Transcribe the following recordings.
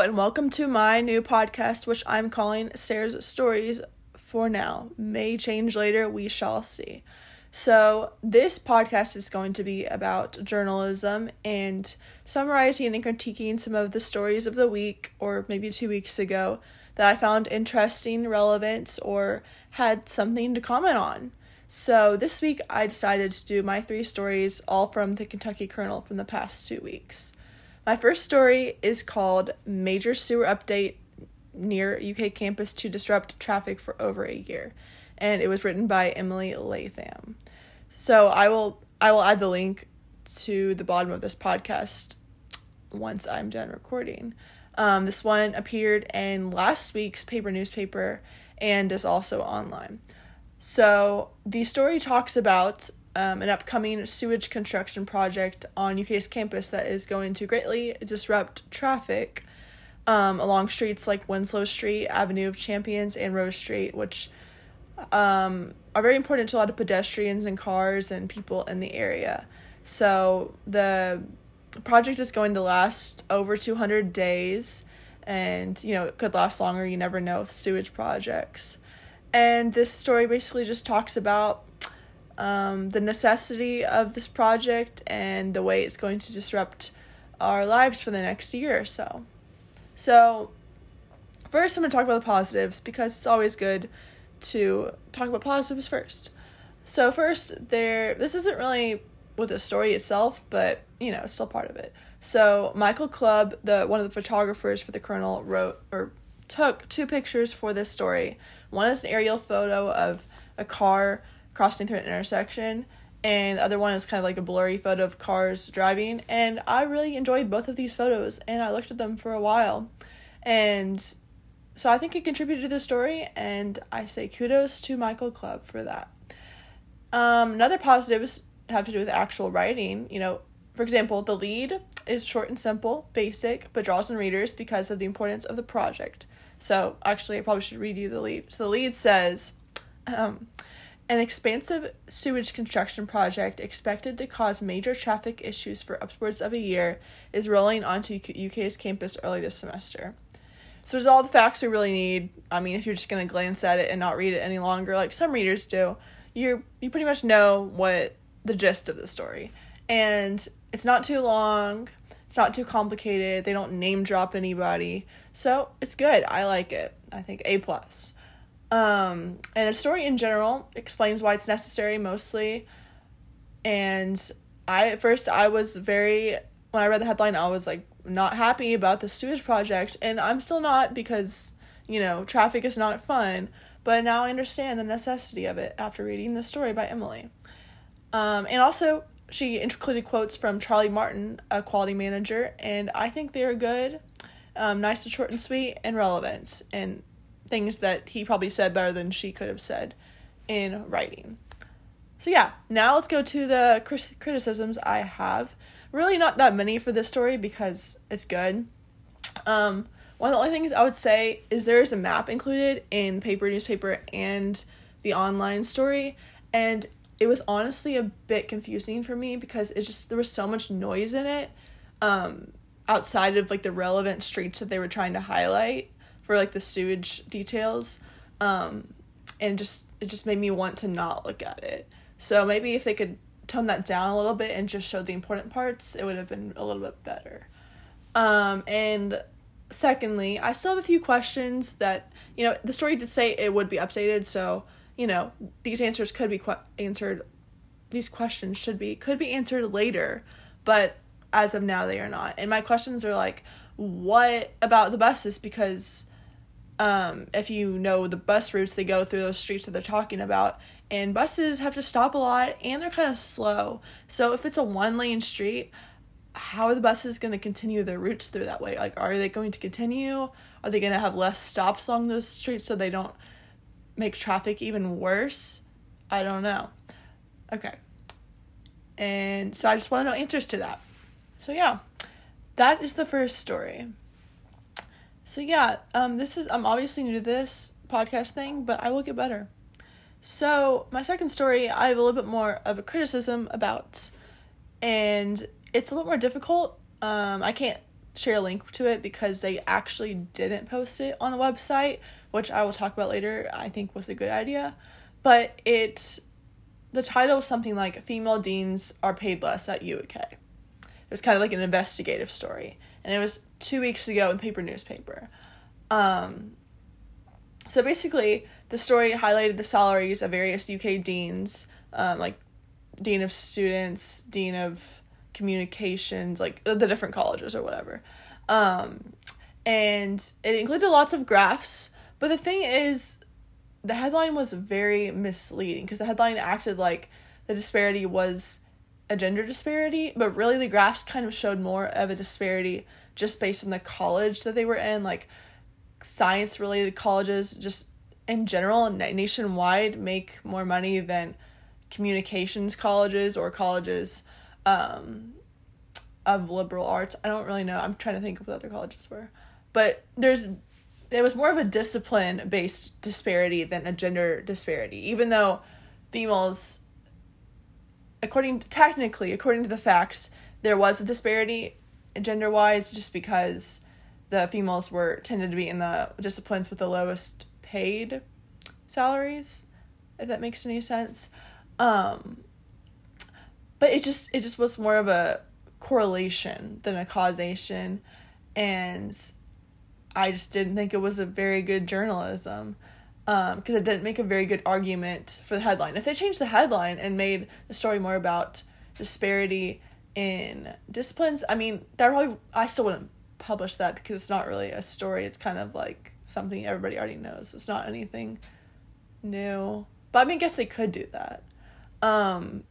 And welcome to my new podcast, which I'm calling Sarah's Stories for now. May change later, we shall see. So, this podcast is going to be about journalism and summarizing and critiquing some of the stories of the week or maybe two weeks ago that I found interesting, relevant, or had something to comment on. So, this week I decided to do my three stories, all from the Kentucky Kernel from the past two weeks. My first story is called Major Sewer Update Near UK Campus to Disrupt Traffic for Over a Year. And it was written by Emily Latham. So I will I will add the link to the bottom of this podcast once I'm done recording. Um, this one appeared in last week's paper newspaper and is also online. So the story talks about um, an upcoming sewage construction project on UK's campus that is going to greatly disrupt traffic um, along streets like Winslow Street, Avenue of Champions, and Rose Street, which um, are very important to a lot of pedestrians and cars and people in the area. So the project is going to last over 200 days and you know it could last longer you never know with sewage projects and this story basically just talks about um, the necessity of this project and the way it's going to disrupt our lives for the next year or so. So, first, I'm going to talk about the positives because it's always good to talk about positives first. So, first, there, this isn't really with the story itself, but you know, it's still part of it. So, Michael Clubb, the one of the photographers for the Kernel, wrote or took two pictures for this story. One is an aerial photo of a car crossing through an intersection and the other one is kind of like a blurry photo of cars driving and i really enjoyed both of these photos and i looked at them for a while. And so i think it contributed to the story and i say kudos to michael Clubb for that. Um, another positives have to do with actual writing you know. For example the lead is short and simple basic but draws in readers because of the importance of the project. So actually i probably should read you the lead. So the lead says um, an expansive sewage construction project expected to cause major traffic issues for upwards of a year is rolling onto UK's campus early this semester. So there's all the facts we really need. I mean, if you're just going to glance at it and not read it any longer, like some readers do, you you pretty much know what the gist of the story. And it's not too long. It's not too complicated. They don't name drop anybody. So, it's good. I like it. I think A plus. Um, and the story in general explains why it's necessary mostly. And I at first I was very when I read the headline I was like not happy about the sewage project and I'm still not because you know traffic is not fun. But now I understand the necessity of it after reading the story by Emily. Um, and also she included quotes from Charlie Martin, a quality manager, and I think they are good, um, nice and short and sweet, and relevant. And things that he probably said better than she could have said in writing. So yeah, now let's go to the criticisms I have. Really not that many for this story because it's good. Um, one of the only things I would say is there is a map included in the paper, newspaper, and the online story, and it was honestly a bit confusing for me because it just there was so much noise in it, um, outside of like the relevant streets that they were trying to highlight for like the sewage details um and just it just made me want to not look at it. So maybe if they could tone that down a little bit and just show the important parts it would have been a little bit better. Um and secondly i still have a few questions that you know the story did say it would be updated so you know these answers could be qu- answered these questions should be could be answered later but as of now they are not. And my questions are like what about the buses? Because um, if you know the bus routes they go through those streets that they're talking about. And buses have to stop a lot and they're kind of slow. So if it's a one lane street how are the buses going to continue their routes through that way? Like are they going to continue? Are they going to have less stops along those streets so they don't make traffic even worse? I don't know. Okay. And so i just want to know answers to that. So yeah that is the first story so yeah, um, this is I'm obviously new to this podcast thing, but I will get better. So my second story, I have a little bit more of a criticism about, and it's a little more difficult. Um, I can't share a link to it because they actually didn't post it on the website, which I will talk about later. I think was a good idea, but it the title was something like "Female Deans Are Paid Less at UK." It was kind of like an investigative story, and it was two weeks ago in paper newspaper. Um, so basically, the story highlighted the salaries of various UK deans, um, like dean of students, dean of communications, like the different colleges or whatever. Um, and it included lots of graphs, but the thing is, the headline was very misleading because the headline acted like the disparity was a gender disparity, but really the graphs kind of showed more of a disparity just based on the college that they were in, like science related colleges just in general nationwide make more money than communications colleges or colleges um, of liberal arts. I don't really know. I'm trying to think of what other colleges were. But there's it was more of a discipline based disparity than a gender disparity, even though females according technically, according to the facts, there was a disparity gender wise just because the females were tended to be in the disciplines with the lowest paid salaries if that makes any sense. Um but it just it just was more of a correlation than a causation. And i just didn't think it was a very good journalism um because it didn't make a very good argument for the headline if they changed the headline and made the story more about disparity in disciplines i mean that probably i still wouldn't publish that because it's not really a story. It's kind of like something everybody already knows. It's not anything new. But I mean, I guess they could do that. Um,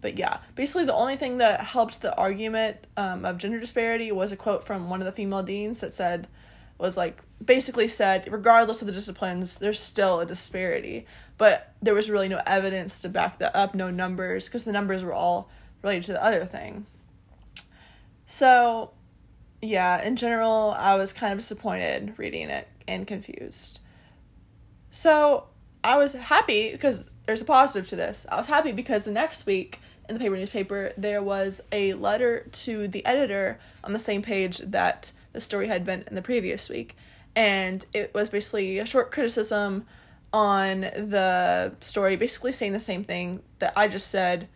but yeah, basically the only thing that helped the argument um, of gender disparity was a quote from one of the female deans that said, was like basically said, regardless of the disciplines, there's still a disparity. But there was really no evidence to back that up, no numbers, because the numbers were all related to the other thing. So yeah, in general, I was kind of disappointed reading it and confused. So I was happy because there's a positive to this. I was happy because the next week in the paper newspaper there was a letter to the editor on the same page that the story had been in the previous week. And it was basically a short criticism on the story, basically saying the same thing that I just said,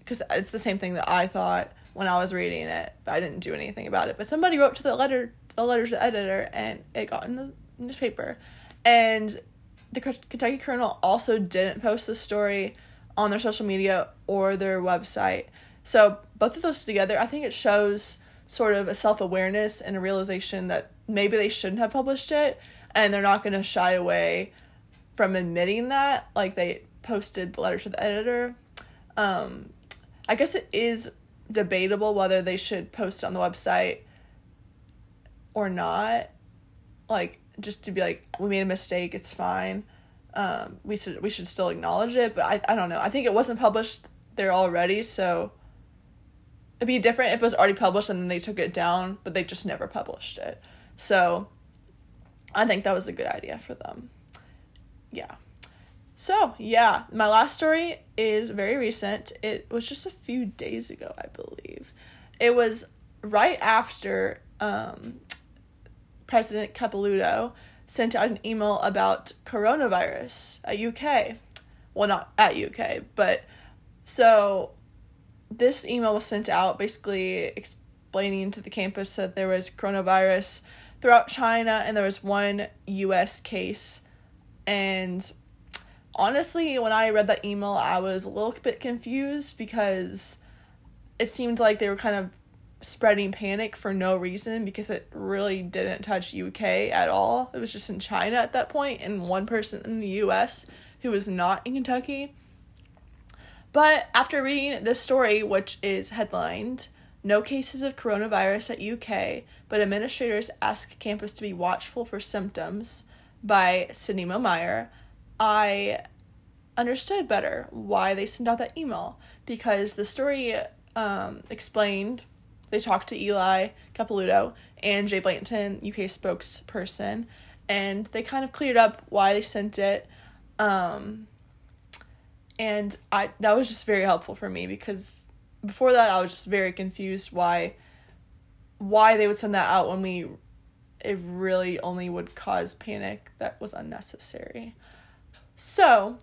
because it's the same thing that I thought when I was reading it, but I didn't do anything about it. But somebody wrote to the letter, the letter to the editor, and it got in the newspaper. And the Kentucky Kernel also didn't post the story on their social media or their website. So both of those together, I think it shows sort of a self awareness and a realization that maybe they shouldn't have published it, and they're not going to shy away from admitting that. Like they posted the letter to the editor. Um, I guess it is debatable whether they should post on the website or not. Like just to be like, we made a mistake, it's fine. Um, we should we should still acknowledge it, but I I don't know. I think it wasn't published there already, so it'd be different if it was already published and then they took it down, but they just never published it. So I think that was a good idea for them. Yeah. So, yeah, my last story is very recent. It was just a few days ago, I believe. It was right after um, President Capilouto sent out an email about coronavirus at UK. Well, not at UK, but so this email was sent out basically explaining to the campus that there was coronavirus throughout China and there was one US case and honestly, when I read that email, I was a little bit confused because it seemed like they were kind of spreading panic for no reason because it really didn't touch UK at all. It was just in China at that point and one person in the US who was not in Kentucky. But after reading this story, which is headlined No Cases of Coronavirus at UK, but administrators ask campus to be watchful for symptoms by Sydney Meyer, I understood better why they sent out that email because the story um, explained they talked to Eli Capilouto and Jay Blanton, UK spokesperson, and they kind of cleared up why they sent it. Um, and I that was just very helpful for me because before that I was just very confused why why they would send that out when we it really only would cause panic that was unnecessary. So,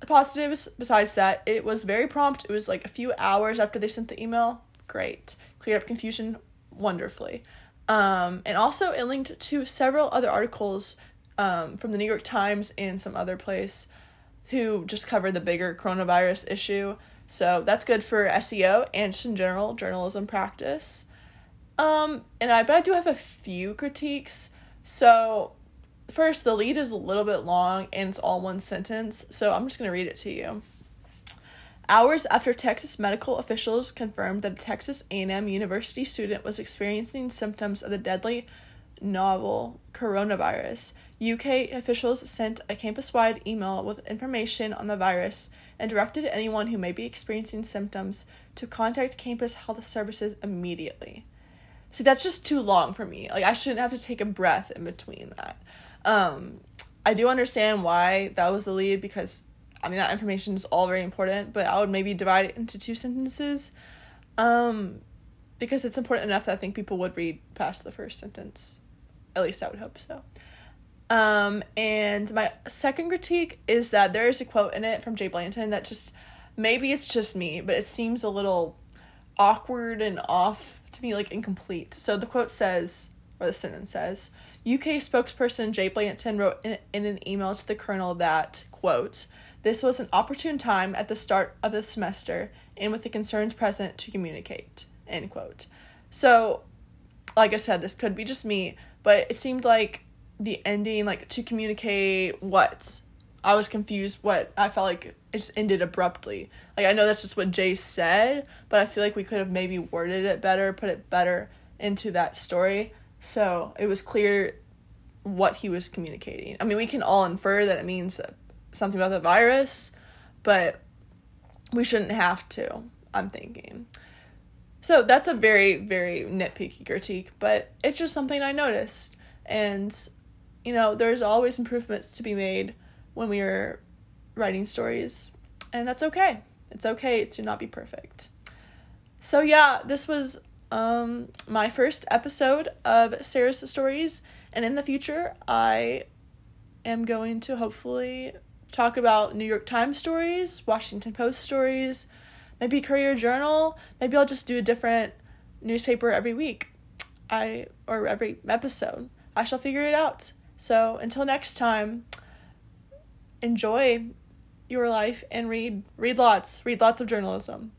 the positives besides that, it was very prompt. It was like a few hours after they sent the email. Great. Cleared up confusion wonderfully. Um, and also, it linked to several other articles um, from the New York Times and some other place who just covered the bigger coronavirus issue. So that's good for SEO and just in general journalism practice. Um, and I but I do have a few critiques. So first, the lead is a little bit long and it's all one sentence. So I'm just gonna read it to you. Hours after Texas medical officials confirmed that a Texas A&M University student was experiencing symptoms of the deadly novel coronavirus, UK officials sent a campus wide email with information on the virus and directed anyone who may be experiencing symptoms to contact campus health services immediately. See, that's just too long for me. Like, I shouldn't have to take a breath in between that. Um, I do understand why that was the lead because I mean, that information is all very important, but I would maybe divide it into two sentences um, because it's important enough that I think people would read past the first sentence. At least I would hope so. Um, and my second critique is that there is a quote in it from Jay Blanton that just maybe it's just me, but it seems a little awkward and off to me, like incomplete. So the quote says, or the sentence says, UK spokesperson Jay Blanton wrote in, in an email to the Kernel that, quote, this was an opportune time at the start of the semester and with the concerns present to communicate. End quote. So, like I said, this could be just me, but it seemed like the ending, like to communicate what? I was confused what I felt like it just ended abruptly. Like I know that's just what Jay said, but I feel like we could have maybe worded it better, put it better into that story. So it was clear what he was communicating. I mean, we can all infer that it means something about the virus, but we shouldn't have to, I'm thinking. So that's a very, very nitpicky critique, but it's just something I noticed. And, you know, there's always improvements to be made when we are writing stories, and that's okay. It's okay to not be perfect. So, yeah, this was um, my first episode of Sarah's Stories, and in the future, I am going to hopefully talk about New York Times stories, Washington Post stories, maybe Courier Journal. Maybe I'll just do a different newspaper every week. I or every episode. I shall figure it out. So until next time, enjoy your life and read read lots, read lots of journalism.